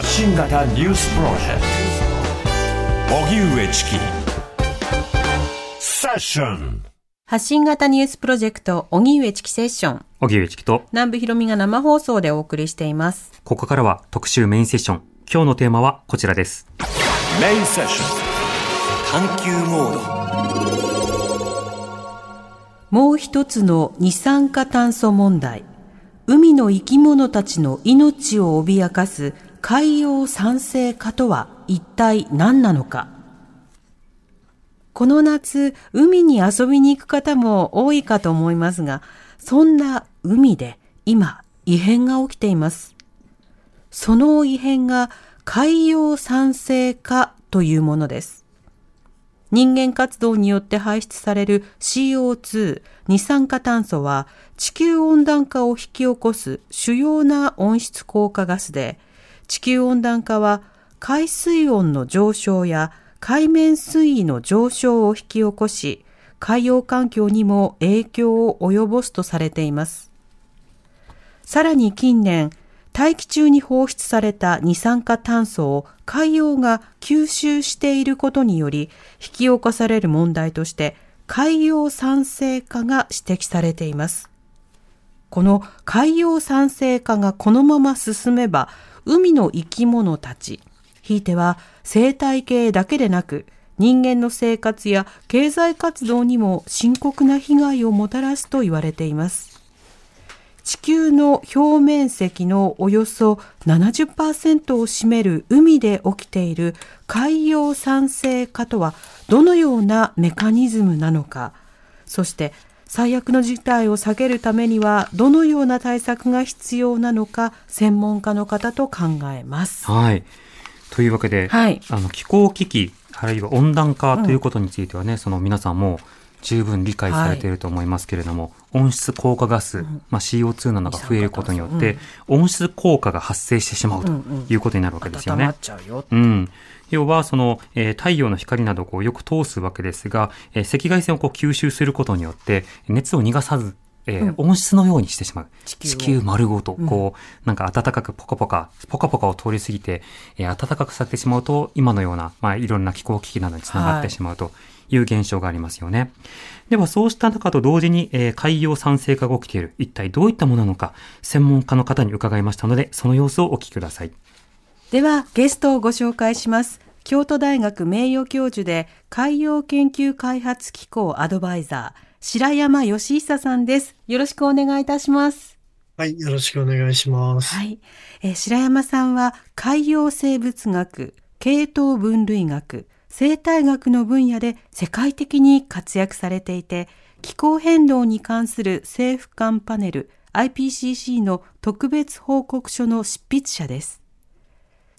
発信型ニュースプロジェクト荻上チキセッション発信型ニュースプロジェクト、荻上チキセッション。荻上チキと、南部ひろみが生放送でお送りしています。ここからは特集メインセッション。今日のテーマはこちらです。メインセッショ探求モードもう一つの二酸化炭素問題。海の生き物たちの命を脅かす海洋酸性化とは一体何なのか？この夏、海に遊びに行く方も多いかと思いますが、そんな海で今、異変が起きています。その異変が海洋酸性化というものです。人間活動によって排出される CO2、二酸化炭素は地球温暖化を引き起こす主要な温室効果ガスで、地球温暖化は海水温の上昇や海面水位の上昇を引き起こし、海洋環境にも影響を及ぼすとされています。さらに近年、大気中に放出された二酸化炭素を海洋が吸収していることにより引き起こされる問題として海洋酸性化が指摘されています。この海洋酸性化がこのまま進めば海の生き物たち、ひいては生態系だけでなく人間の生活や経済活動にも深刻な被害をもたらすと言われています。地球の表面積のおよそ70%を占める海で起きている海洋酸性化とはどのようなメカニズムなのか、そして最悪の事態を避けるためにはどのような対策が必要なのか、専門家の方と考えます。はい。というわけで、はいあの気候危機、あるいは温暖化ということについてはね、その皆さんも十分理解されていると思いますけれども、温室効果ガス、まあ、CO2 などが増えることによって、温室効果が発生してしまうということになるわけですよね。温まっちゃうよ。うん。要は、その、えー太陽の光などをこうよく通すわけですが、えー赤外線をこう吸収することによって、熱を逃がさず、えー温室のようにしてしまう。地球を地球丸ごと、こう、なんか暖かくポカポカ、ポカポカを通り過ぎて、えー暖かくさせてしまうと、今のような、まあ、いろんな気候危機などにつながってしまうという現象がありますよね。では、そうした中と同時に、えー海洋酸性化が起きている。一体どういったものなのか、専門家の方に伺いましたので、その様子をお聞きください。では、ゲストをご紹介します。京都大学名誉教授で海洋研究開発機構アドバイザー、白山義久さんです。よろしくお願いいたします。はい、よろしくお願いします。はい。えー白山さんは海洋生物学、系統分類学、生態学の分野で世界的に活躍されていて、気候変動に関する政府間パネル IPCC の特別報告書の執筆者です。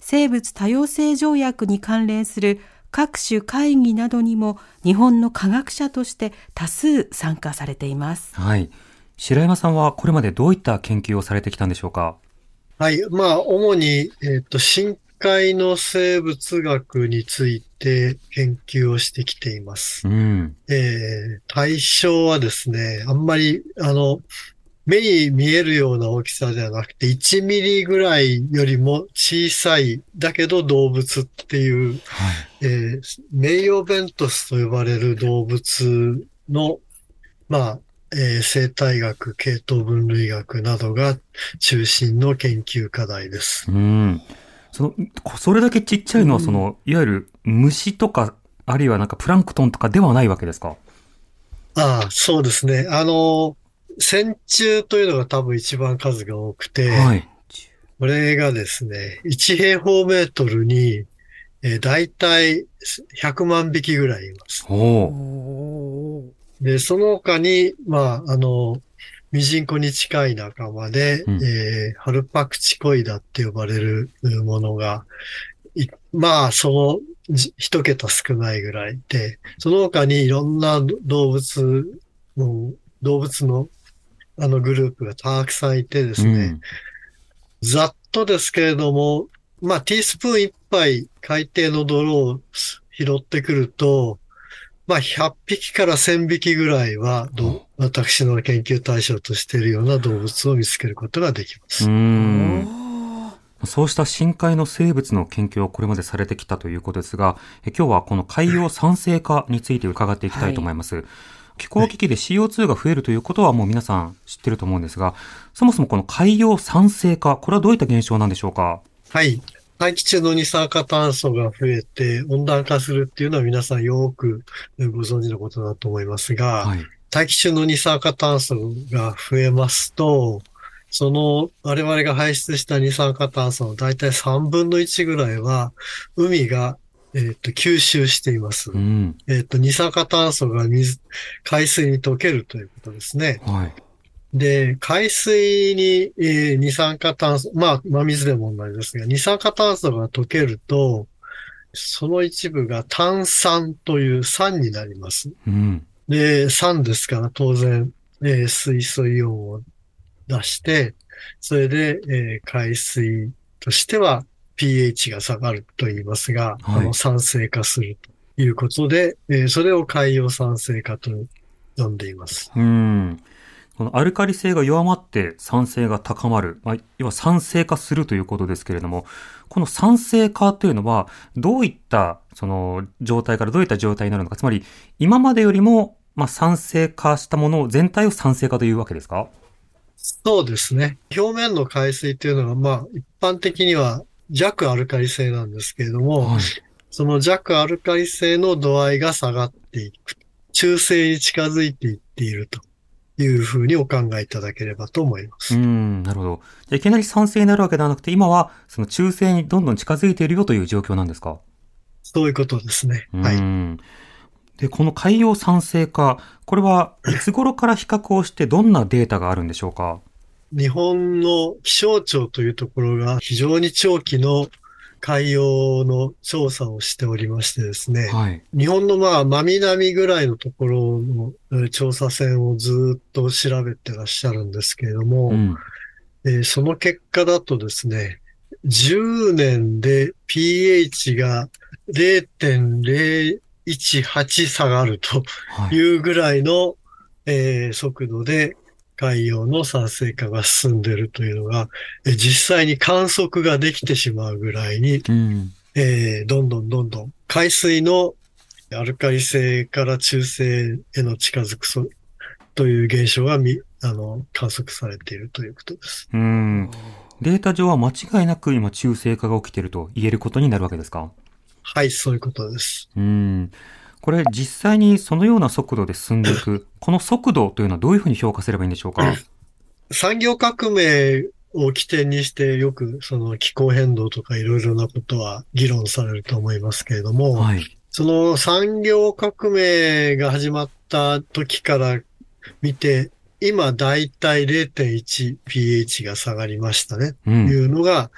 生物多様性条約に関連する各種会議などにも日本の科学者として多数参加されています。はい。白山さんはこれまでどういった研究をされてきたんでしょうか？はい、まあ、主に、えっと、深海の生物学について研究をしてきていますう。ん。えー対象はですね、あんまり、あの、目に見えるような大きさではなくて、1ミリぐらいよりも小さい、だけど動物っていう、はい。えー名誉ベントスと呼ばれる動物の、まあ、えー生態学、系統分類学などが中心の研究課題です。うん。その、こそれだけちっちゃいのは、うんその、いわゆる虫とか、あるいはなんかプランクトンとかではないわけですか？ああ、そうですね。あの、線虫というのが多分一番数が多くて、はい。これがですね、1平方メートルに、えー、大体100万匹ぐらいいます。で、その他に、まあ、あの、ミジンコに近い仲間で、うんえーハルパクチコイダって呼ばれるものが、いまあ、その、じ一桁少ないぐらいで、その他にいろんな動物の、動物の、あのグループがたくさんいてですね、うん。ざっとですけれども、まあ、ティースプーン一杯海底の泥を拾ってくると、まあ、100匹から1000匹ぐらいはど、私の研究対象としているような動物を見つけることができます。うん。そうした深海の生物の研究をこれまでされてきたということですが、え今日はこの海洋酸性化について伺っていきたいと思います。はい、気候危機で CO2 が増えるということはもう皆さん知ってると思うんですが、そもそもこの海洋酸性化、これはどういった現象なんでしょうか？はい。大気中の二酸化炭素が増えて温暖化するっていうのは皆さんよくご存知のことだと思いますが、はい、大気中の二酸化炭素が増えますと、その我々が排出した二酸化炭素の大体3分の1ぐらいは海がえっ、ー、と、吸収しています。うん、えっ、と、二酸化炭素が水、海水に溶けるということですね。はい。で、海水に、えー、二酸化炭素、まあ、真水でも同じですが、二酸化炭素が溶けると、その一部が炭酸という酸になります。うん、で、酸ですから当然、えー、水素イオンを出して、それで、えー、海水としては pH が下がると言いますが、はい、あの酸性化するということで、えー、それを海洋酸性化と呼んでいます。うん。このアルカリ性が弱まって酸性が高まる、まあ、要は酸性化するということですけれども、この酸性化というのは、どういったその状態からどういった状態になるのか、つまり今までよりもまあ酸性化したものを全体を酸性化というわけですか？そうですね。表面の海水というのは、まあ、一般的には弱アルカリ性なんですけれども、はい、その弱アルカリ性の度合いが下がっていく。中性に近づいていっているというふうにお考えいただければと思います。うん、なるほど。じゃいきなり酸性になるわけではなくて、今はその中性にどんどん近づいているよという状況なんですか？そういうことですね。はい。で、この海洋酸性化、これはいつ頃から比較をしてどんなデータがあるんでしょうか？日本の気象庁というところが非常に長期の海洋の調査をしておりましてですね、はい、日本のまあ真南ぐらいのところの調査船をずっと調べてらっしゃるんですけれども、うん、えー、その結果だとですね、10年で pH が0.0 18下がるとい。うぐらいの、はい、えー、速度で海洋の酸性化が進んでいるというのが、え実際に観測ができてしまうぐらいに、うん、えー、どんどんどんどん海水のアルカリ性から中性への近づくという現象がみあの観測されているということです。うんデータ上は間違いなく今中性化が起きていると言えることになるわけですか？はい、そういうことです。うん。これ実際にそのような速度で進んでいく、この速度というのはどういうふうに評価すればいいんでしょうか？産業革命を起点にしてよくその気候変動とかいろいろなことは議論されると思いますけれども、はい、その産業革命が始まった時から見て、今だいたい 0.1pH が下がりましたね、というのが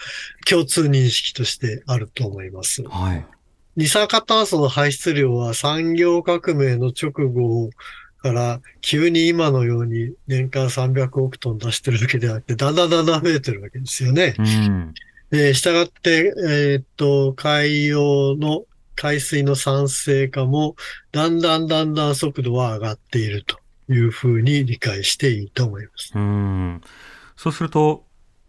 共通認識としてあると思います。はい。二酸化炭素の排出量は産業革命の直後から急に今のように年間300億トン出してるわけではなくて、だんだんだんだん増えてるわけですよね。うん、えー、したがって、えー、っと、海洋の海水の酸性化もだんだんだんだん速度は上がっているというふうに理解していいと思います。うんそうすると、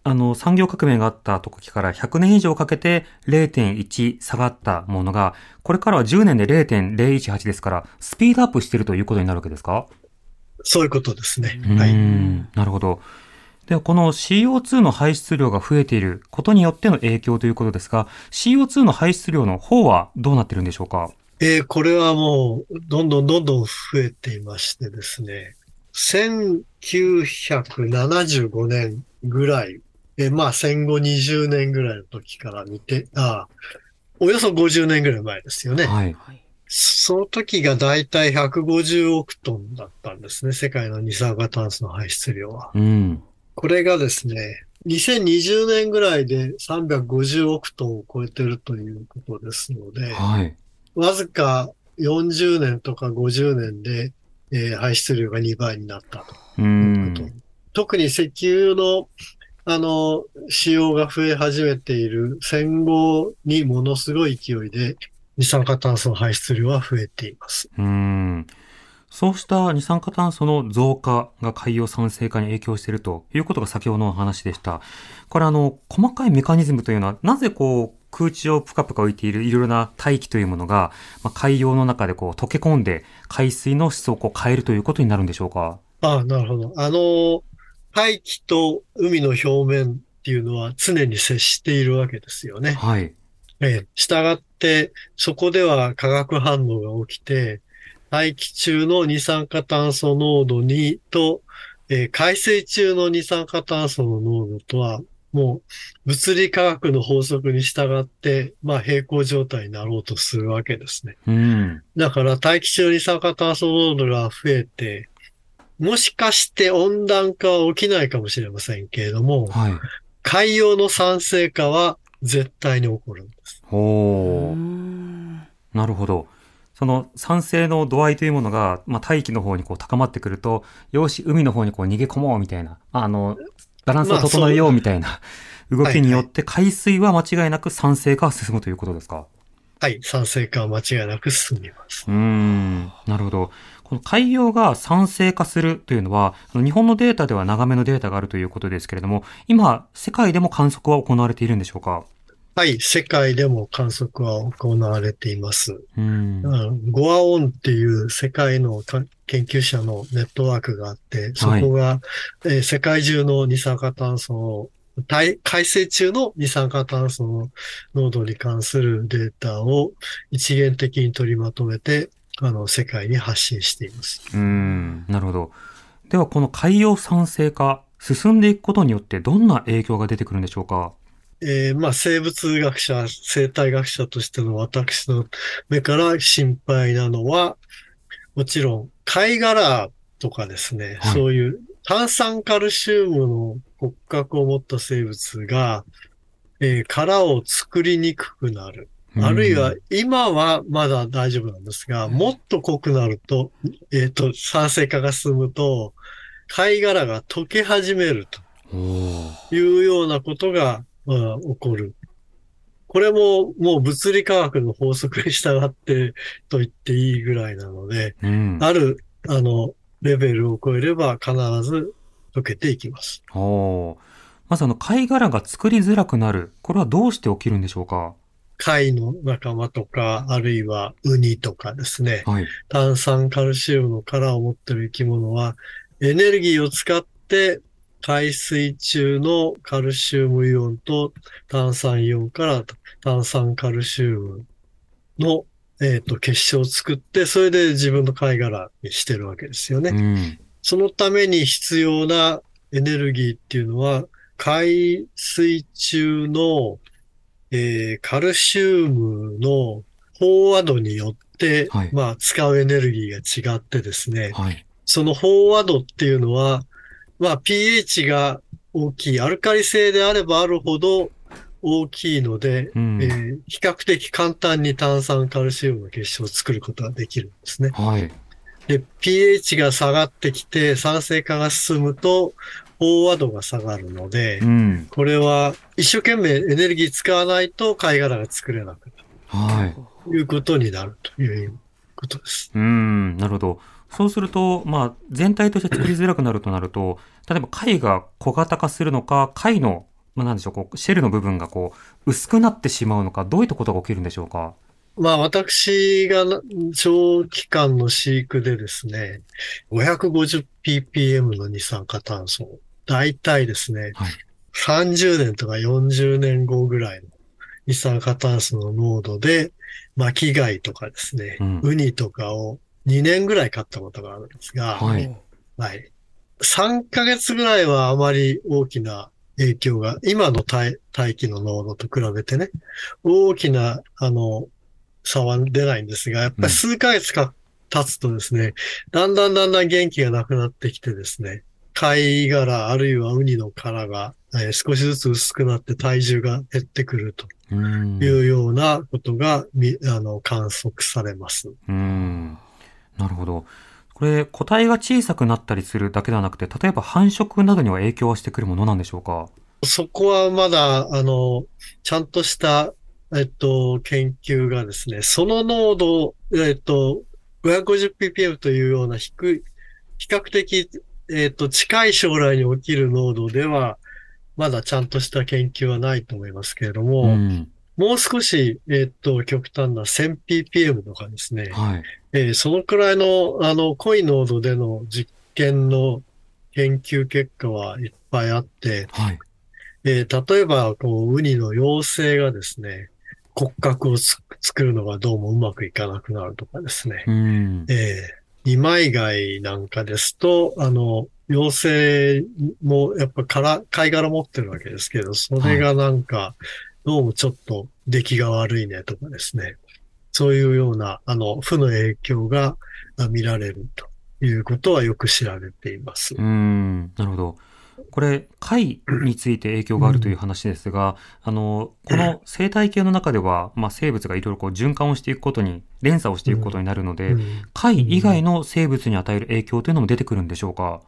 あの、産業革命があった時から100年以上かけて0.1下がったものが、これからは10年で0.018ですから、スピードアップしているということになるわけですか？そういうことですね。はい。なるほど。では、この CO2 の排出量が増えていることによっての影響ということですが、CO2 の排出量の方はどうなってるんでしょうか？えー、これはもう、どんどんどんどん増えていましてですね、1975年ぐらいえまあ戦後20年ぐらいの時から見て、ああ、およそ50年ぐらい前ですよね。はい。その時がだいたい150億トンだったんですね。世界の二酸化炭素の排出量は。うん。これがですね、2020年ぐらいで350億トンを超えてるということですので、はい。わずか40年とか50年で、えー、排出量が2倍になったということ。特に石油のあの、使用が増え始めている戦後にものすごい勢いで二酸化炭素の排出量は増えています。うん。そうした二酸化炭素の増加が海洋酸性化に影響しているということが先ほどの話でした。これあの、細かいメカニズムというのは、なぜこう、空中をぷかぷか浮いているいろいろな大気というものが、まあ、海洋の中でこう溶け込んで海水の質をこう変えるということになるんでしょうか？ああ、なるほど。あの、大気と海の表面っていうのは常に接しているわけですよね。はい。ええ。従って、そこでは化学反応が起きて、大気中の二酸化炭素濃度にと、えー海水中の二酸化炭素の濃度とは、もう物理化学の法則に従って、まあ平行状態になろうとするわけですね。うん。だから大気中二酸化炭素濃度が増えて、もしかして温暖化は起きないかもしれませんけれども、はい。海洋の酸性化は絶対に起こるんです。おー。うんなるほど。その酸性の度合いというものが、まあ、大気の方にこう高まってくると、よし、海の方にこう逃げ込もうみたいな、あの、バランスを整えようみたいな動きによって、海水は間違いなく酸性化が進むということですか？はい、酸性化は間違いなく進みます。うーん、なるほど。この海洋が酸性化するというのは、日本のデータでは長めのデータがあるということですけれども、今、世界でも観測は行われているんでしょうか？はい、世界でも観測は行われています。うーん。うんゴアオンっていう世界のか研究者のネットワークがあって、そこが、えー世界中の二酸化炭素を大海水中の二酸化炭素の濃度に関するデータを一元的に取りまとめて、あの、世界に発信しています。うーん、なるほど。では、この海洋酸性化、進んでいくことによってどんな影響が出てくるんでしょうか？えーまあ、生物学者、生態学者としての私の目から心配なのは、もちろん貝殻とかですね、はいそういう炭酸カルシウムの骨格を持った生物が、えー殻を作りにくくなる。あるいはうん、今はまだ大丈夫なんですが、もっと濃くなると、えっ、と、酸性化が進むと、貝殻が溶け始めると。いうようなことが、まあ、起こる。これももう物理科学の法則に従ってと言っていいぐらいなので、うん。ある、あの、レベルを超えれば必ず溶けていきます。まずあの、貝殻が作りづらくなる。これはどうして起きるんでしょうか？貝の仲間とか、あるいはウニとかですね、はい。炭酸カルシウムの殻を持っている生き物は、エネルギーを使って海水中のカルシウムイオンと炭酸イオンから炭酸カルシウムの、えっと結晶を作って、それで自分の貝殻にしてるわけですよね。うん。そのために必要なエネルギーっていうのは、海水中の、えーカルシウムの飽和度によって、はいまあ、使うエネルギーが違ってですね、はい。その飽和度っていうのは、まあ、pH が大きい、アルカリ性であればあるほど大きいので、うん。えー比較的簡単に炭酸カルシウムの結晶を作ることができるんですね。はい。で、pH が下がってきて酸性化が進むと飽和度が下がるのでう、ん。これは一生懸命エネルギー使わないと貝殻が作れなくなはい。るということになるということです。うん、なるほど。そうすると、まあ、全体として作りづらくなるとなると、例えば貝が小型化するのか、貝の、まあ、なんでしょう、こう、シェルの部分がこう、薄くなってしまうのか、どういったことが起きるんでしょうか？まあ私がな長期間の飼育でですね、550ppm の二酸化炭素、大体ですね、はい30年とか40年後ぐらいの二酸化炭素の濃度で、巻き貝とかですね、うんウニとかを2年ぐらい飼ったことがあるんですが、はい。はい。3ヶ月ぐらいはあまり大きな影響が、今の大大気の濃度と比べてね、大きな、あの、差は出ないんですが、やっぱり数ヶ月か経つとですね、だんだんだんだん元気がなくなってきてですね、貝殻あるいはウニの殻が、えー少しずつ薄くなって体重が減ってくるとうん。いうようなことが、みあの観測されます。うん。なるほど。これ、個体が小さくなったりするだけではなくて、例えば繁殖などには影響はしてくるものなんでしょうか？そこはまだ、あの、ちゃんとした、えっと、研究がですね、その濃度、えっと、550ppm というような低い、比較的、えっ、と、近い将来に起きる濃度では、まだちゃんとした研究はないと思いますけれども、うん。もう少し、えっ、と、極端な 1000ppm とかですね、はい。えーそのくらいの、あの、濃い濃度での実験の研究結果はいっぱいあって、はい。えー例えば、こう、ウニの幼生がですね、骨格をつ作るのがどうもうまくいかなくなるとかですね。うん。えー二枚貝なんかですと、あの、幼生もやっぱから貝殻持ってるわけですけど、それがなんか、どうもちょっと出来が悪いねとかですね。そういうような、あの、負の影響があ見られるということはよく知られています。うん。なるほど。これ、貝について影響があるという話ですが、あの、この生態系の中では、まあ、生物がいろいろこう循環をしていくことに、連鎖をしていくことになるので、うん貝以外の生物に与える影響というのも出てくるんでしょうか？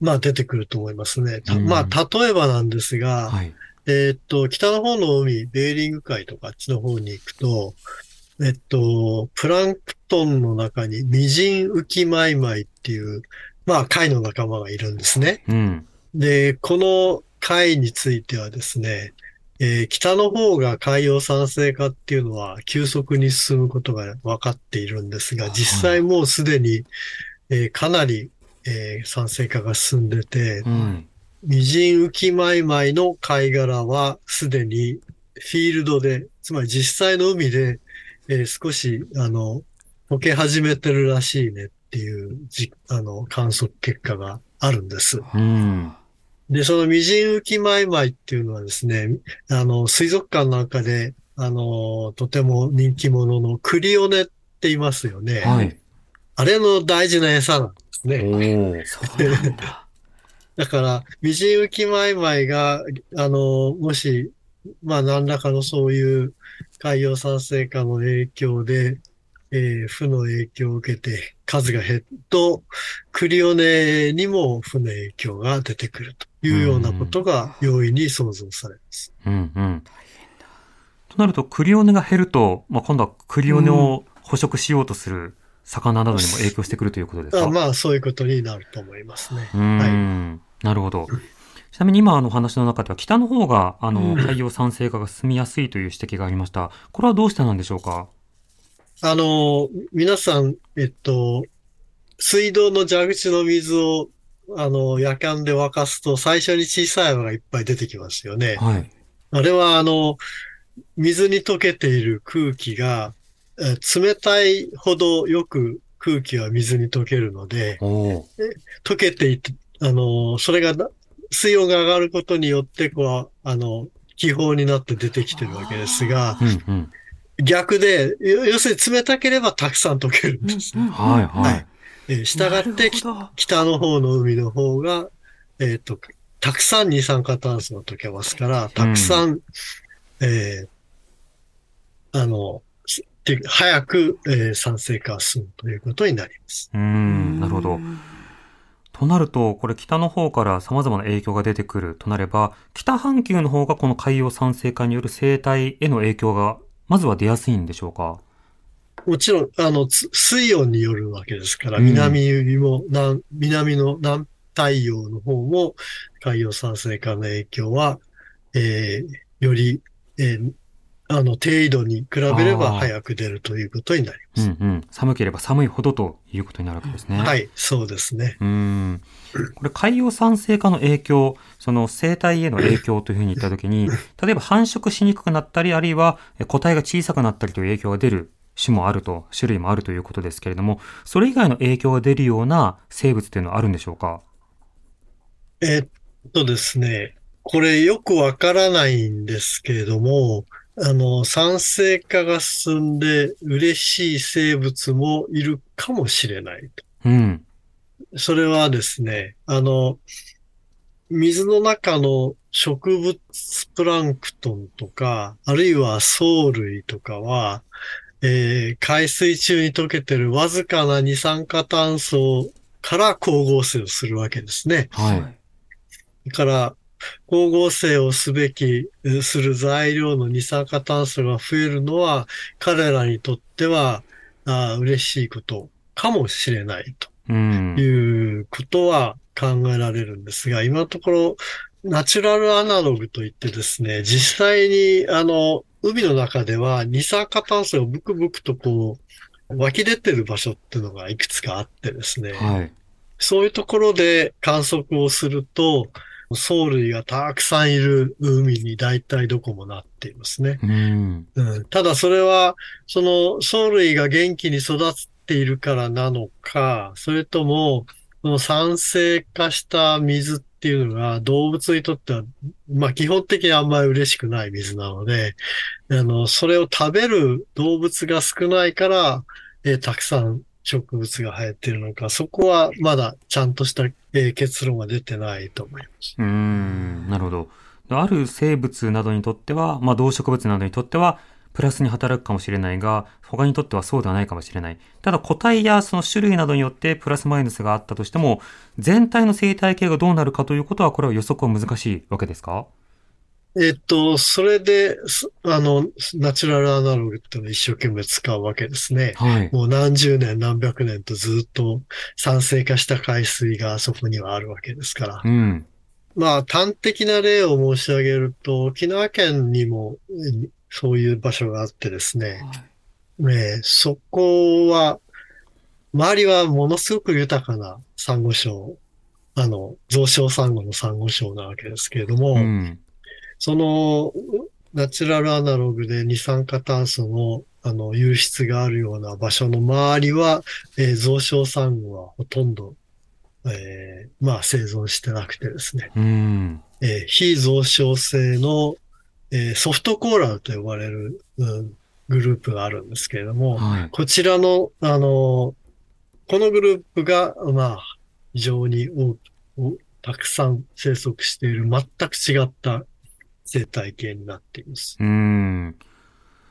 まあ出てくると思いますね。まあ例えばなんですが、はい。えーっと、北の方の海、ベーリング海とかあっちの方に行くと、えっと、プランクトンの中にミジンウキマイマイっていう、まあ貝の仲間がいるんですね。うん。で、この貝についてはですね、えー北の方が海洋酸性化っていうのは急速に進むことが分かっているんですが、実際もうすでに、えーかなり、えー酸性化が進んでて、うん。ミジンウキマイマイの貝殻はすでにフィールドで、つまり実際の海で、えー少し、あの、溶け始めてるらしいねっていうじ、あの、観測結果があるんです。うん。で、そのミジンウキマイマイっていうのはですね、あの、水族館なんかで、あの、とても人気者のクリオネって言いますよね。はい。あれの大事な餌なんですおね。だ。だから、ミジンウキマイマイが、あの、もし、まあ何らかのそういう海洋酸性化の影響で、えー負の影響を受けて数が減ると、クリオネにも負の影響が出てくるというようなことが容易に想像されます。うんうん。となると、クリオネが減ると、まあ、今度はクリオネを捕食しようとする魚などにも影響してくるということですか？あまあそういうことになると思いますね。うーん、なるほど。ちなみに今あの話の中では北の方があの海洋酸性化が進みやすいという指摘がありました。これはどうしてなんでしょうか？あの、皆さん、えっと、水道の蛇口の水を、あの、夜間で沸かすと最初に小さい泡がいっぱい出てきますよね。はい。あれは、あの、水に溶けている空気が、えー冷たいほどよく空気は水に溶けるので。溶けていて、あの、それがな水温が上がることによって、こう、あの、気泡になって出てきてるわけですが、うんうん。逆で、要要するに冷たければたくさん溶けるんですね。はいははいい。えー従って、北の方の海の方が、えっ、と、たくさん二酸化炭素が溶けますから、たくさん、えーあの、早く、えー酸性化が進むということになります。うーん、なるほど。となると、これ北の方から様々な影響が出てくるとなれば、北半球の方がこの海洋酸性化による生態への影響が、まずは出やすいんでしょうか？もちろん、あの、つ水温によるわけですから、うん。南よりも南、南の南太陽の方も海洋酸性化の影響は、えーより、えーあの、低度に比べれば早く出るということになります。うんうん。寒ければ寒いほどということになるわけですね。はい、そうですね。うーん。これ海洋酸性化の影響、その生態への影響というふうに言ったときに、例えば繁殖しにくくなったり、あるいはえ個体が小さくなったりという影響が出る種もあると、種類もあるということですけれども、それ以外の影響が出るような生物というのはあるんでしょうか？えーっとですね、これよくわからないんですけれども、あの、酸性化が進んで嬉しい生物もいるかもしれないと。うん。それはですね、あの、水の中の植物プランクトンとか、あるいは藻類とかは、えー海水中に溶けてるわずかな二酸化炭素から光合成をするわけですね。はい。だから、光合成をすべき、えーする材料の二酸化炭素が増えるのは、彼らにとっては、あー嬉しいことかもしれないとうん。いうことは考えられるんですが、今のところ、ナチュラルアナログといってですね、実際に、あの、海の中では二酸化炭素がブクブクとこう、湧き出てる場所っていうのがいくつかあってですね、はい。そういうところで観測をすると、藻類がたくさんいる海に大体どこもなっていますね。うん。うん、ただそれは、その藻類が元気に育っているからなのか、それとも、その酸性化した水っていうのが動物にとっては、まあ基本的にあんまり嬉しくない水なので、あの、それを食べる動物が少ないから、えーたくさん植物が生えているのか、そこはまだちゃんとした、えー結論は出てないと思います。うん。なるほど。ある生物などにとっては、まあ、動植物などにとっては、プラスに働くかもしれないが、他にとってはそうではないかもしれない。ただ個体やその種類などによってプラスマイナスがあったとしても、全体の生態系がどうなるかということは、これは予測は難しいわけですか？えっと、それで、すあの、ナチュラルアナログっていうのを一生懸命使うわけですね。はい。もう何十年何百年とずっと酸性化した海水がそこにはあるわけですからう。ん。まあ端的な例を申し上げると、沖縄県にもえそういう場所があってですね、ねそこは、周りはものすごく豊かなサンゴ礁、あの、増殖サンゴのサンゴ礁なわけですけれども、うん。その、ナチュラルアナログで二酸化炭素の、あの、湧出があるような場所の周りは、えー増殖サンゴはほとんど、えーまあ、生存してなくてですね、うん。えー非増殖性の、えーソフトコーラルと呼ばれる、うんグループがあるんですけれども、はい。こちらの、あの、このグループが、まあ、非常に多く、おたくさん生息している全く違った生態系になっています。うん。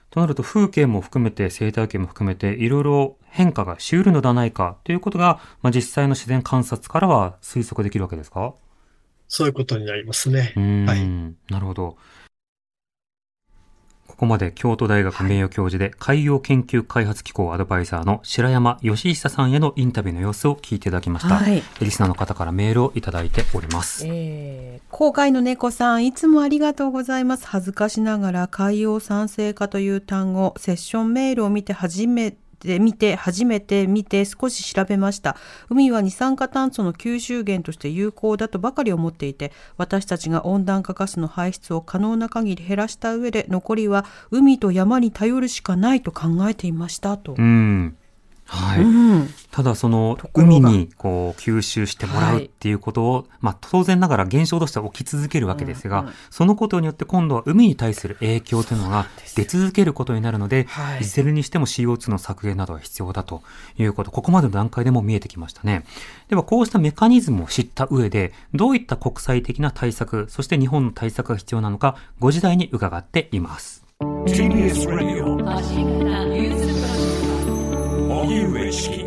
となると、風景も含めて、生態系も含めて、いろいろ変化がしうるのではないかということが、まあ、実際の自然観察からは推測できるわけですか？そういうことになりますねう。ん。はいなるほど。ここまで京都大学名誉教授で海洋研究開発機構アドバイザーの白山義久さんへのインタビューの様子を聞いていただきました。はい。リスナーの方からメールをいただいております。えー、郊外の猫さん、いつもありがとうございます。恥ずかしながら海洋酸性化という単語、セッションメールを見て初めて、見て、初めて見て少し調べました。海は二酸化炭素の吸収源として有効だとばかり思っていて、私たちが温暖化ガスの排出を可能な限り減らした上で、残りは海と山に頼るしかないと考えていましたと。うん。はい。うん。ただその海にこう吸収してもらうっていうことを、まあ当然ながら現象としては起き続けるわけですが、うんうんそのことによって今度は海に対する影響というのが出続けることになるので、はいいずれにしても CO2 の削減などは必要だということ、ここまでの段階でも見えてきましたね。ではこうしたメカニズムを知った上で、どういった国際的な対策、そして日本の対策が必要なのか、ご時代に伺っています。荻上チキ。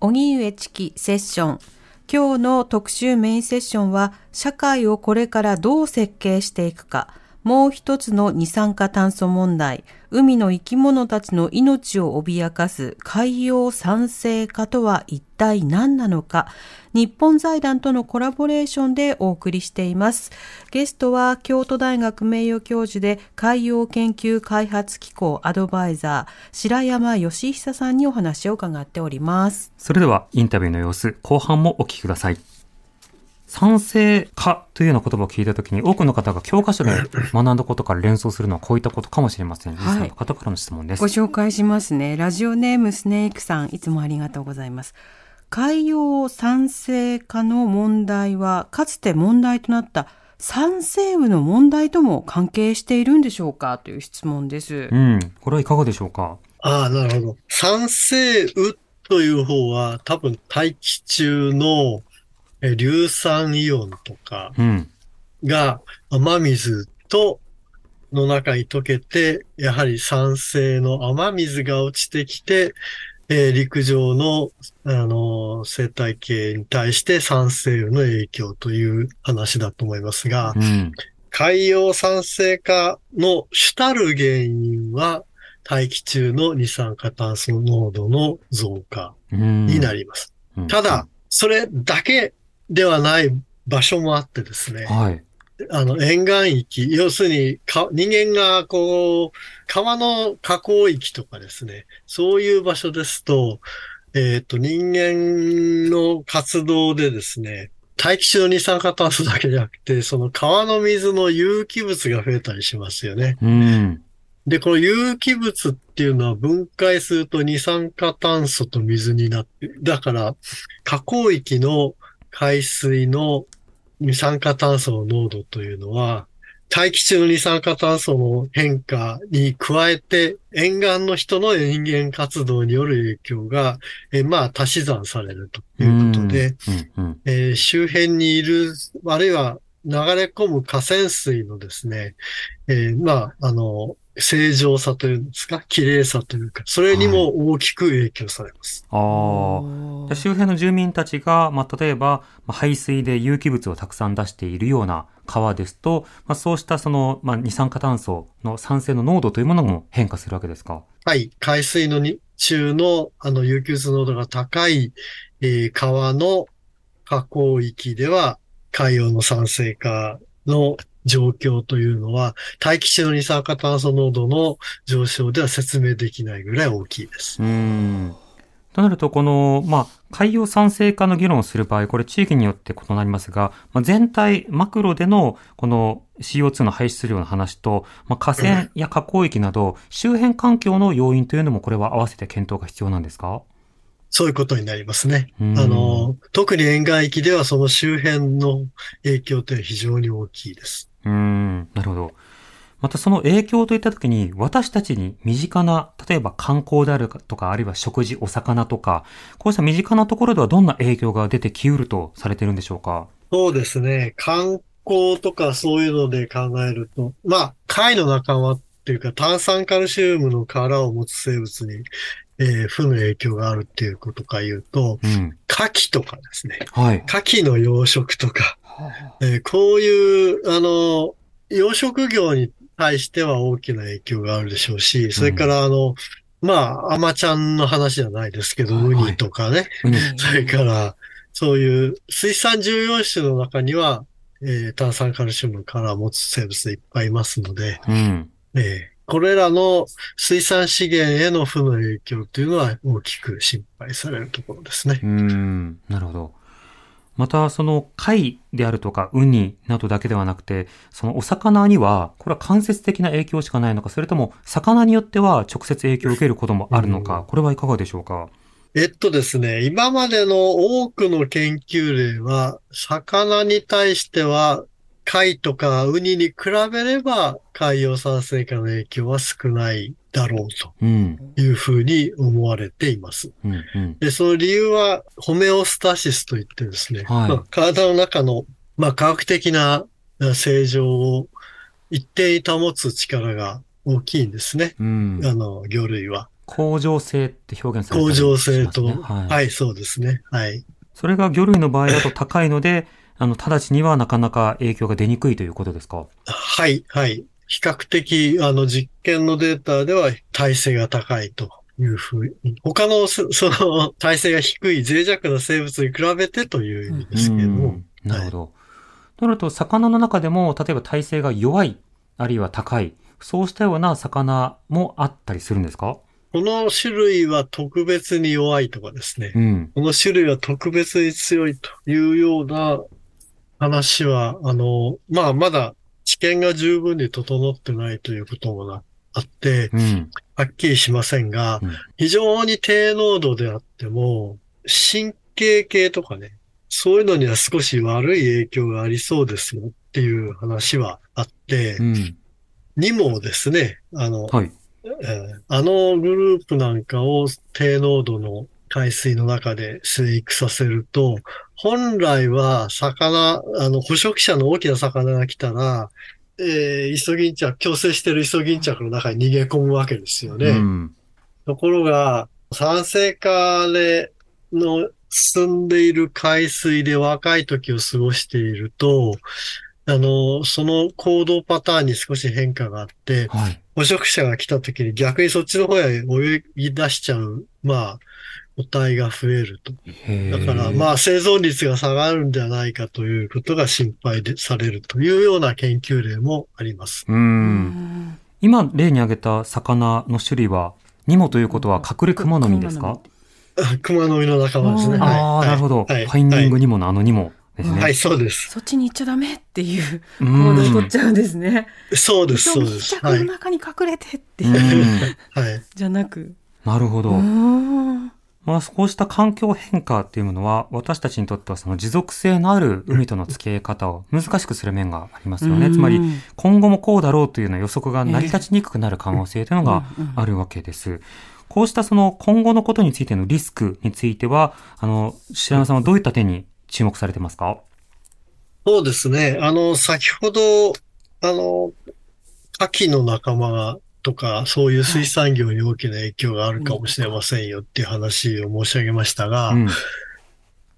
荻上チキセッション。今日の特集メインセッションは、社会をこれからどう設計していくか、もう一つの二酸化炭素問題、海の生き物たちの命を脅かす海洋酸性化とは一体何なのか、日本財団とのコラボレーションでお送りしています。ゲストは京都大学名誉教授で海洋研究開発機構アドバイザー、白山義久さんにお話を伺っております。それではインタビューの様子、後半もお聞きください。賛成化というような言葉を聞いたときに、多くの方が教科書で 学んだことから連想するのはこういったことかもしれません。リスナーの方からの質問です。ご紹介しますね。ラジオネームスネークさん、いつもありがとうございます。海洋酸性化の問題は、かつて問題となった酸性雨の問題とも関係しているんでしょうかという質問ですう。ん。これはいかがでしょうか？ああ、なるほど。酸性雨という方は多分大気中のえ硫酸イオンとかうん。が雨水との中に溶けて、やはり酸性の雨水が落ちてきて、えー陸上の、あの生態系に対して酸性雨の影響という話だと思いますが、うん。海洋酸性化の主たる原因は、大気中の二酸化炭素濃度の増加うんになります。うんただ、それだけではない場所もあってですね、はい。あの、沿岸域、要するにか、人間がこう、川の河口域とかですね、そういう場所ですと、えっ、と、人間の活動でですね、大気中の二酸化炭素だけじゃなくて、その川の水の有機物が増えたりしますよね。うん。で、この有機物っていうのは分解すると二酸化炭素と水になって、だから、河口域の海水の二酸化炭素の濃度というのは、大気中の二酸化炭素の変化に加えて、沿岸の人の人間活動による影響が、えまあ、足し算されるということで、うん。うん。えー周辺にいる、あるいは流れ込む河川水のですね、えーまあ、あの、正常さというんですか、綺麗さというか、それにも大きく影響されます。ああ。で周辺の住民たちが、まあ、例えば、まあ排水で有機物をたくさん出しているような川ですと、まあ、そうしたその、まあ、二酸化炭素の酸性の濃度というものも変化するわけですか？はい、海水のに中のあの有機物濃度が高い、えー川の河口域では、海洋の酸性化の状況というのは、大気中の二酸化炭素濃度の上昇では説明できないぐらい大きいです。うーん。となると、この、まあ、海洋酸性化の議論をする場合、これ地域によって異なりますが、まあ、全体、マクロでの、この CO2 の排出量の話と、まあ、河川や河口域など、周辺環境の要因というのも、これは合わせて検討が必要なんですか？そういうことになりますね。うんあの、特に沿岸域ではその周辺の影響というのは非常に大きいです。うーん、なるほど。またその影響といったときに、私たちに身近な、例えば観光であるとか、あるいは食事、お魚とか、こうした身近なところではどんな影響が出てきうるとされているんでしょうか？そうですね。観光とかそういうので考えると、まあ、貝の仲間っていうか炭酸カルシウムの殻を持つ生物に、えー負の影響があるっていうことか言うと、うん。牡蠣とかですね。はい。牡蠣の養殖とか、えーこういう、あの、養殖業に対しては大きな影響があるでしょうし、それからあの、まあ、アマちゃんの話じゃないですけど、はいウニとかね、うんそれから、そういう水産重要種の中には、えー炭酸カルシウムの殻を持つ生物いっぱいいますので、うん。えーこれらの水産資源への負の影響というのは大きく心配されるところですねう。ーん。なるほど。また、その貝であるとか、ウニなどだけではなくて、そのお魚には、これは間接的な影響しかないのか、それとも、魚によっては直接影響を受けることもあるのか、うん。これはいかがでしょうか？えっとですね、今までの多くの研究例は、魚に対しては、貝とかウニに比べれば海洋酸性化の影響は少ないだろうとうん。いうふうに思われています。うん。うん。で、その理由は、ホメオスタシスといってですね、はいまあ、体の中の、まあ、科学的なあ正常を一定に保つ力が大きいんですね。うん。あの、魚類は。恒常性って表現されて恒常性と、ね、はい。はい、そうですね。はい。それが魚類の場合だと高いので、あの、直ちにはなかなか影響が出にくいということですか？はい、はい。比較的、あの、実験のデータでは耐性が高いというふうに、他のそ、その、耐性が低い脆弱な生物に比べてという意味ですけれども。うん、なるほど。となると、魚の中でも、例えば体勢が弱い、あるいは高い、そうしたような魚もあったりするんですか？この種類は特別に弱いとかですね、うん。この種類は特別に強いというような話は、あの、まあ、まだ知見が十分に整ってないということもなあって、うん。はっきりしませんが、うん非常に低濃度であっても、神経系とかね、そういうのには少し悪い影響がありそうですよっていう話はあってう、ん。にもですね、あの、はい。えーあのグループなんかを低濃度の海水の中で生育させると、本来は魚、あの捕食者の大きな魚が来たら、えーイソギンチャク、共生してるイソギンチャクの中に逃げ込むわけですよね。うん。ところが、酸性化での進んでいる海水で若い時を過ごしていると、あの、その行動パターンに少し変化があって、はい。捕食者が来た時に逆にそっちの方へ泳ぎ出しちゃう、まあ、個体が増えると。だから、まあ、あ、生存率が下がるんではないかということが心配でされるというような研究例もあります。う。うんん今、例に挙げた魚の種類は、ニモということは隠れクマノミですか？熊の実の仲間ですね。ああ、なるほど。はいファインディングニモのあのニモですね。はい、そうです。そっちに行っちゃダメっていううん行動を取っちゃうんですね。そうです、そうです。の中に隠れてってうんいう、はい。じゃなく。なるほど。まあ、こうした環境変化っていうものは、私たちにとってはその持続性のある海との付き合い方を難しくする面がありますよね。つまり、今後もこうだろうというような予測が成り立ちにくくなる可能性というのがあるわけです。こうしたその今後のことについてのリスクについては、あの、白山さんはどういった点に注目されてますか？そうですね。あの、先ほど、あの、牡蠣の仲間がとか、そういう水産業に大きな影響があるかもしれませんよっていう話を申し上げましたが、うん。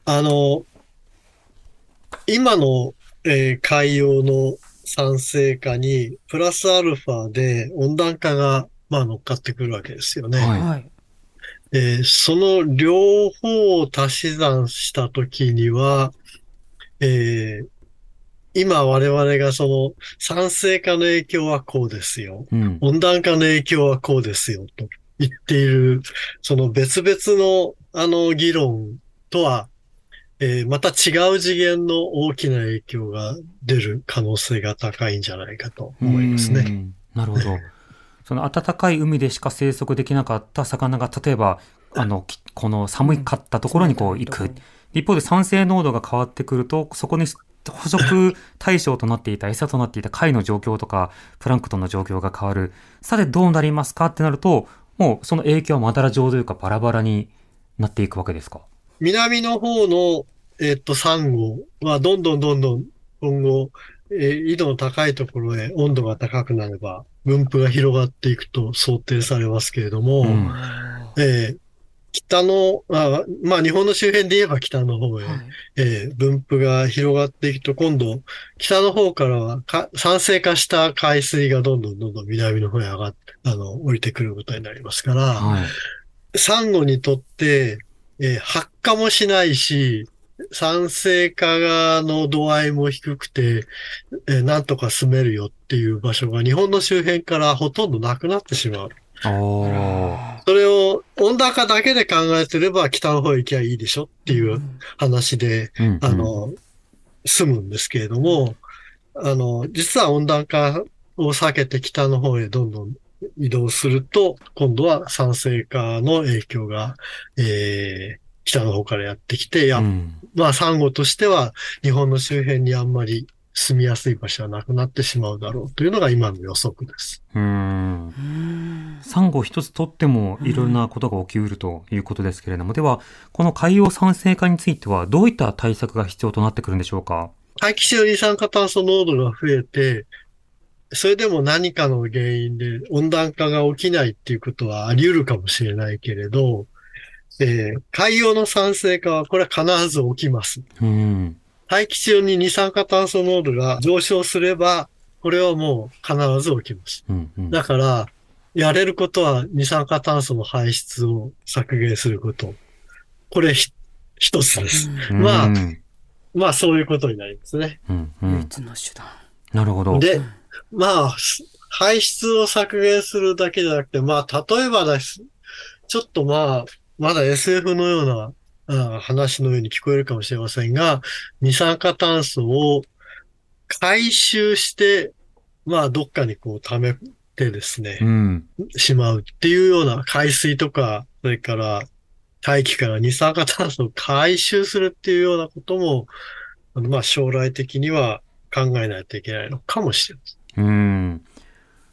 あの、今の、えー海洋の酸性化に、プラスアルファで温暖化が、まあ、乗っかってくるわけですよね。はいはい。えーその両方を足し算したときには、えー今我々がその酸性化の影響はこうですよ。うん。温暖化の影響はこうですよと言っている、その別々のあの議論とは、えーまた違う次元の大きな影響が出る可能性が高いんじゃないかと思いますね。うん。なるほど。その暖かい海でしか生息できなかった魚が、例えば、あの、きこの寒かったところにこう行く。一方で酸性濃度が変わってくると、そこに捕食対象となっていた、餌となっていた貝の状況とか、プランクトンの状況が変わる。さてどうなりますかってなると、もうその影響はまだら状というかバラバラになっていくわけですか？南の方の、えっと、サンゴはどんどんどんどん今後、えー緯度の高いところへ温度が高くなれば分布が広がっていくと想定されますけれども、うんえー北の、あまあ日本の周辺で言えば北の方へ、はいえー分布が広がっていくと今度北の方からはか酸性化した海水がどんどんどんどん南の方へ上がって、あの、降りてくることになりますから、はい。サンゴにとって、えー発火もしないし、酸性化の度合いも低くて、えーなんとか住めるよっていう場所が日本の周辺からほとんどなくなってしまう。それを温暖化だけで考えてれば北の方へ行きゃいいでしょっていう話で、うんうん。あ、の、住むんですけれども、あの、実は温暖化を避けて北の方へどんどん移動すると、今度は酸性化の影響が、えー北の方からやってきて、や、うん。まあ、サンゴとしては日本の周辺にあんまり住みやすい場所はなくなってしまうだろうというのが今の予測です。うん。うんサンゴ一つとってもいろんなことが起きうるということですけれども、では、この海洋酸性化についてはどういった対策が必要となってくるんでしょうか？大気中二酸化炭素濃度が増えて、それでも何かの原因で温暖化が起きないっていうことはあり得るかもしれないけれど、えー海洋の酸性化はこれは必ず起きます。うん。大気中に二酸化炭素濃度が上昇すれば、これはもう必ず起きます。うん。うん。だから、やれることは二酸化炭素の排出を削減すること。これひ一つです。まあうんまあそういうことになりますね。うん。う唯ん。一の手段。なるほど。で、まあ、す排出を削減するだけじゃなくて、まあ、例えばです。ちょっとまあ、まだ SF のようなあ話のように聞こえるかもしれませんが、二酸化炭素を回収して、まあ、どっかにこう溜めてですねう、ん。しまうっていうような海水とか、それから大気から二酸化炭素を回収するっていうようなことも、まあ、将来的には考えないといけないのかもしれません。うん。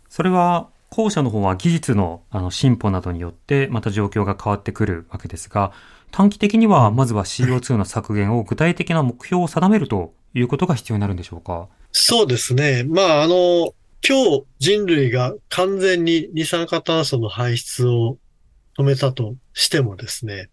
それは、後者の方は技術のあの進歩などによってまた状況が変わってくるわけですが、短期的にはまずは CO2 の削減を具体的な目標を定めるということが必要になるんでしょうか？そうですね。まあ、あの、今日人類が完全に二酸化炭素の排出を止めたとしてもですね、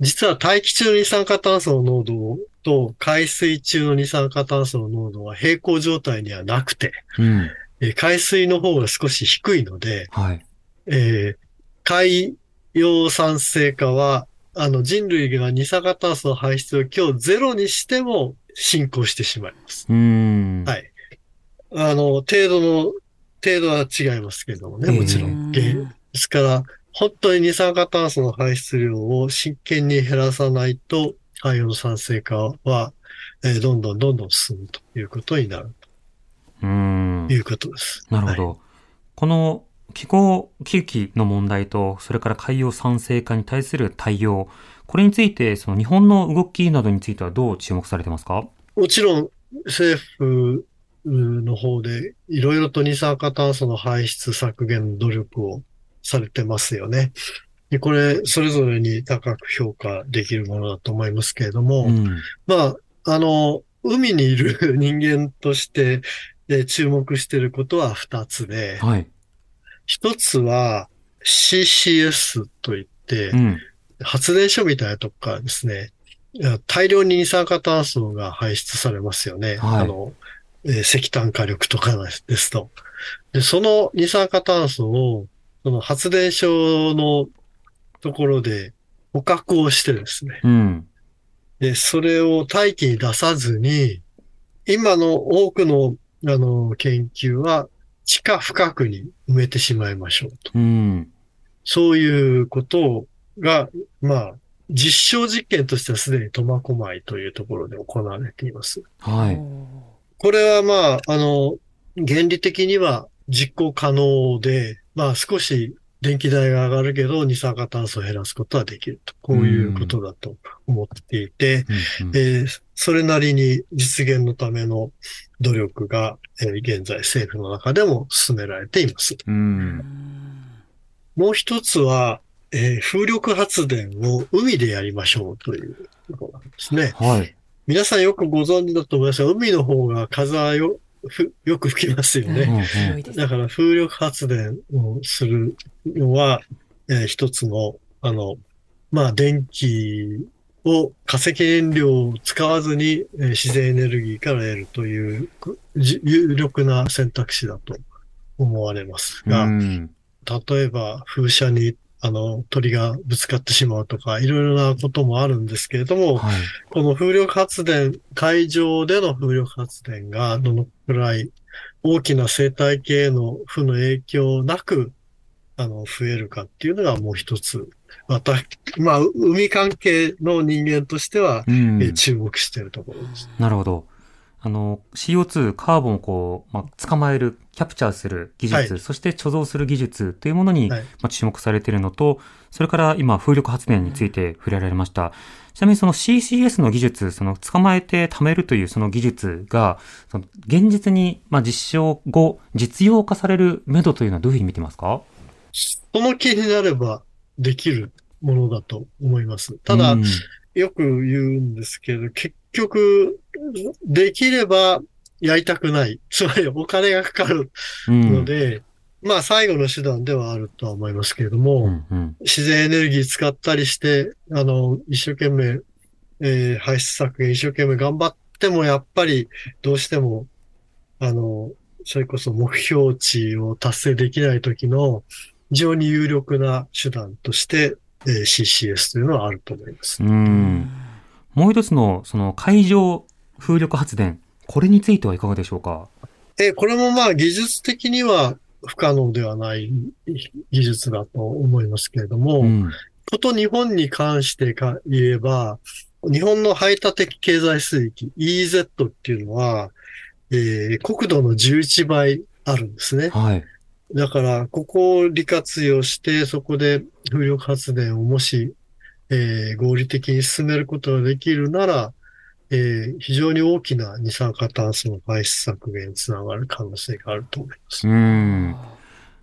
実は大気中の二酸化炭素の濃度と海水中の二酸化炭素の濃度は平行状態にはなくて、うん。えー海水の方が少し低いので、はい。えー海洋酸性化は、あの人類が二酸化炭素の排出を今日ゼロにしても進行してしまいます。うーん。はいあの、程度の、程度は違いますけどもね、もちろうんですから、本当に二酸化炭素の排出量を真剣に減らさないと、海洋の酸性化は、えーどんどんどんどん進むということになるうーんと。いうことです。なるほど。この気候危機の問題と、それから海洋酸性化に対する対応、これについて、その日本の動きなどについてはどう注目されてますか？もちろん政府の方でいろいろと二酸化炭素の排出削減の努力をされてますよね。でこれ、それぞれに高く評価できるものだと思いますけれども、うん。まあ、あの、海にいる人間として、えー注目していることは二つで、はい。一つは CCS といって、うん。発電所みたいなとこからですね、大量に二酸化炭素が排出されますよね。はいあの、えー石炭火力とかですと。で、その二酸化炭素を、その発電所のところで捕獲をしてですね、うん。で、それを大気に出さずに、今の多くの、あの、研究は地下深くに埋めてしまいましょうと。うん。そういうことが、まあ、実証実験としてはすでに苫小牧というところで行われています。はい。これはまあ、あの、原理的には実行可能で、まあ少し電気代が上がるけど二酸化炭素を減らすことはできると。こういうことだと思っていて、うんうんえーそれなりに実現のための努力が、えー現在政府の中でも進められています。うん。もう一つは、えー風力発電を海でやりましょうというところなんですね。はい。皆さんよくご存知だと思いますが、海の方が風はよふよく吹きますようんね。だから風力発電をするのは、えー一つの、あの、まあ、電気を化石燃料を使わずに、えー自然エネルギーから得るというくじ有力な選択肢だと思われますが、うん。例えば風車にあの鳥がぶつかってしまうとか、いろいろなこともあるんですけれども、はい。この風力発電、海上での風力発電がどのくらい大きな生態系への負の影響なく、あの、増えるかっていうのがもう一つ。また、まあ、海関係の人間としては、うんえー注目しているところです。なるほど。あの、CO2、カーボンをこう、まあ、捕まえる、キャプチャーする技術、はいそして貯蔵する技術というものに、はいまあ、注目されているのと、それから今、風力発電について触れられました。ちなみにその CCS の技術、その捕まえて貯めるというその技術が、その現実に、まあ、実証後、実用化される目処というのはどういうふうに見てますか？その気になればできるものだと思います。ただ、うんよく言うんですけど、結局、できればやりたくない。つまりお金がかかるうんので、まあ最後の手段ではあるとは思いますけれども、うんうん。自然エネルギー使ったりして、あの、一生懸命、えー排出削減一生懸命頑張っても、やっぱりどうしても、あの、それこそ目標値を達成できない時の非常に有力な手段として、えー CCS というのはあると思います。うん。もう一つの、その海上風力発電、これについてはいかがでしょうか？えーこれもまあ技術的には不可能ではない技術だと思いますけれども、うん。こと日本に関してか言えば、日本の排他的経済水域 EZ っていうのは、えー国土の11倍あるんですね。はい。だから、ここを利活用して、そこで風力発電をもし、えー合理的に進めることができるなら、えー非常に大きな二酸化炭素の排出削減につながる可能性があると思います。うん。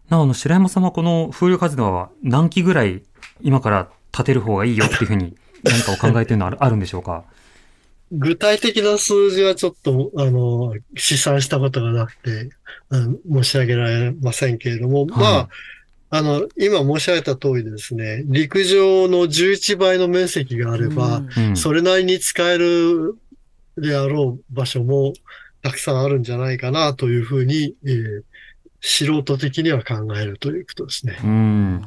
なお、白山さんはこの風力発電は何基ぐらい今から建てる方がいいよっていうふうに何かお考えているのはあるんでしょうか？具体的な数字はちょっと、あの、試算したことがなくて、うん申し上げられませんけれども、まあ、あの、今申し上げた通りですね、陸上の11倍の面積があれば、うんそれなりに使えるであろう場所もたくさんあるんじゃないかなというふうに、えー素人的には考えるということですね。うん。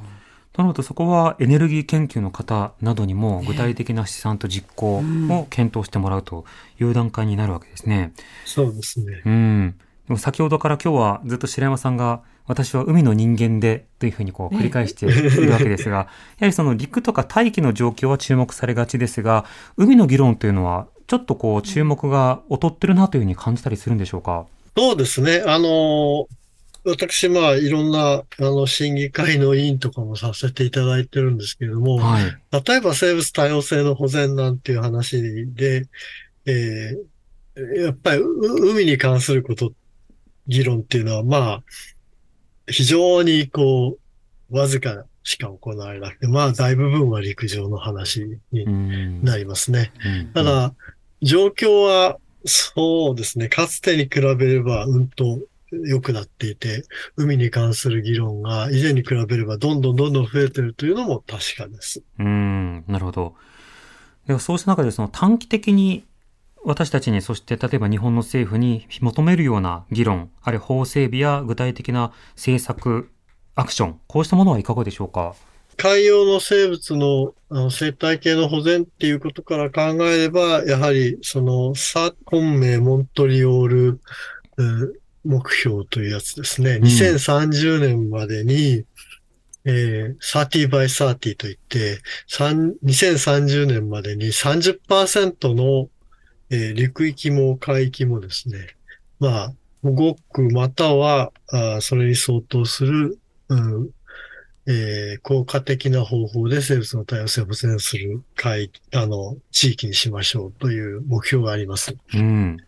となるとそこはエネルギー研究の方などにも具体的な試算と実行を検討してもらうという段階になるわけですね。そうですね。うん。先ほどから今日はずっと白山さんが私は海の人間でというふうにこう繰り返しているわけですが、やはりその陸とか大気の状況は注目されがちですが、海の議論というのはちょっとこう注目が劣ってるなというふうに感じたりするんでしょうか？そうですね。あの、私、まあ、いろんな、あの、審議会の委員とかもさせていただいてるんですけれども、はい。例えば生物多様性の保全なんていう話で、えーやっぱりう海に関すること、議論っていうのは、まあ、非常にこう、わずかしか行われなくて、まあ、大部分は陸上の話にうん。なりますね。うんた、だ、状況は、そうですね、かつてに比べれば、うんと良くなっていて、海に関する議論が以前に比べればどんどんどんどん増えてるというのも確かです。うん、なるほど。ではそうした中でその短期的に私たちに、そして例えば日本の政府に求めるような議論、あるいは法整備や具体的な政策、アクション、こうしたものはいかがでしょうか？海洋の生物のあの生態系の保全っていうことから考えれば、やはりそのサ本命モントリオールうん目標というやつですね。ん2030年までに、えー、30 by 30といって、3 2030年までに30%の、えー陸域も海域もですね、まあ、保護区または、あーそれに相当する、うんえー効果的な方法で生物の多様性を保全する海域、あの、地域にしましょうという目標があります。うん。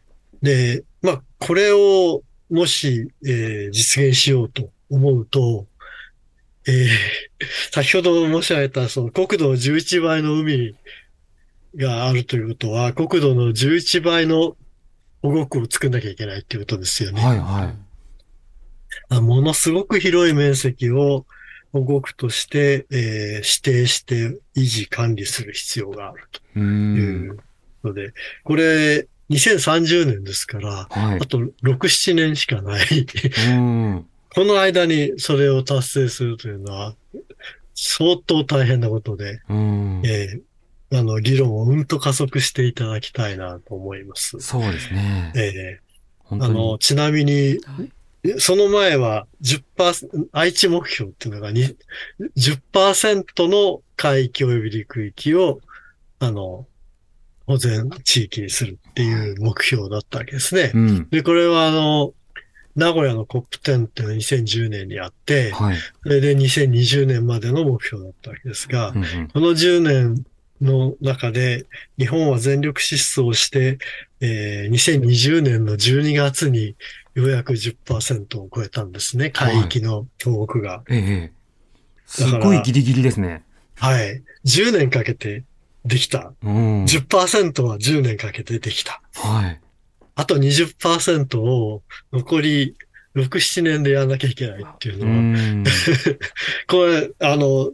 で、まあ、これをもし、えー実現しようと思うと、えー先ほど申し上げた、その国土の11倍の海があるということは、国土の11倍の保護区を作んなきゃいけないっていうことですよね。はいはい。あものすごく広い面積を保護区として、えー指定して維持管理する必要があるう。というんので、これ2030年ですから、はいあ。と6、7年しかない。うん。この間にそれを達成するというのは相当大変なことで、うん。えーあの、議論をうんと加速していただきたいなと思います。そうですね。え本当ーあの、に。ちなみに、その前は10%、愛知目標っていうのがに10%の海域及び陸域を、あの、保全地域にするっていう目標だったわけですねう。ん。で、これはあの、名古屋の COP10 っていうのが2010年にあって、はい。それで2020年までの目標だったわけですがう、んうんこの10年の中で日本は全力疾走して、えー2020年の12月にようやく10%を超えたんですね。海域の保護区が。ええええ。すごいギリギリですね。はい。10年かけてできた。うん。10%は10年かけてできた。はい。あと20%を残り6、7年でやらなきゃいけないっていううのは、ん。これ、あの、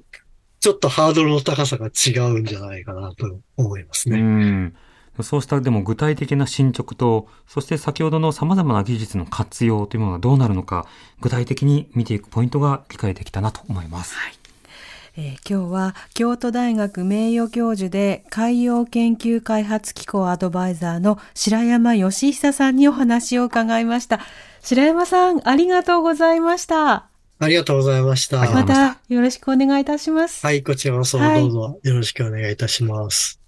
ちょっとハードルの高さが違うんじゃないかなと思いますうね。ん。そうしたでも具体的な進捗と、そして先ほどの様々な技術の活用というものがどうなるのか、具体的に見ていくポイントが理解できたなと思います。えー今日は京都大学名誉教授で海洋研究開発機構アドバイザーの白山義久さんにお話を伺いました。白山さん、ありがとうございました。ありがとうございました。またよろしくお願いいたします。はい、こちらこそはいどうぞよろしくお願いいたします。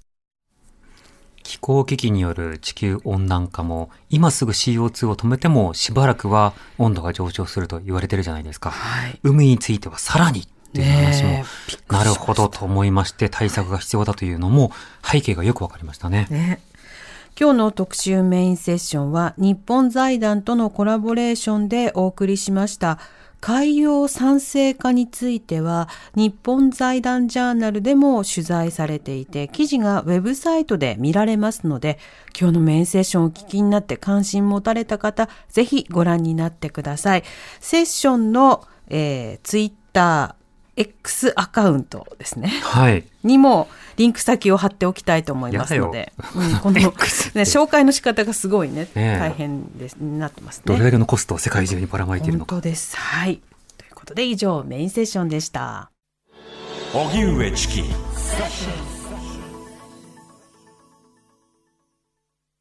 気候危機による地球温暖化も、今すぐ CO2 を止めてもしばらくは温度が上昇すると言われてるじゃないですか。はい。海についてはさらにっていう話もなるほどと思いまして対策が必要だというのも背景がよくわかりましたね。ね。今日の特集メインセッションは日本財団とのコラボレーションでお送りしました。海洋酸性化については日本財団ジャーナルでも取材されていて記事がウェブサイトで見られますので今日のメインセッションをお聞きになって関心持たれた方ぜひご覧になってください。セッションの、えーツイッター X アカウントですね。はい。にもリンク先を貼っておきたいと思いますので、うん、この、ね、紹介の仕方がすごいね、ねえ大変です、になってますどれね。だけのコストを世界中にばらまいている本のか。当です。はい。ということで以上メインセッションでした。荻上チキ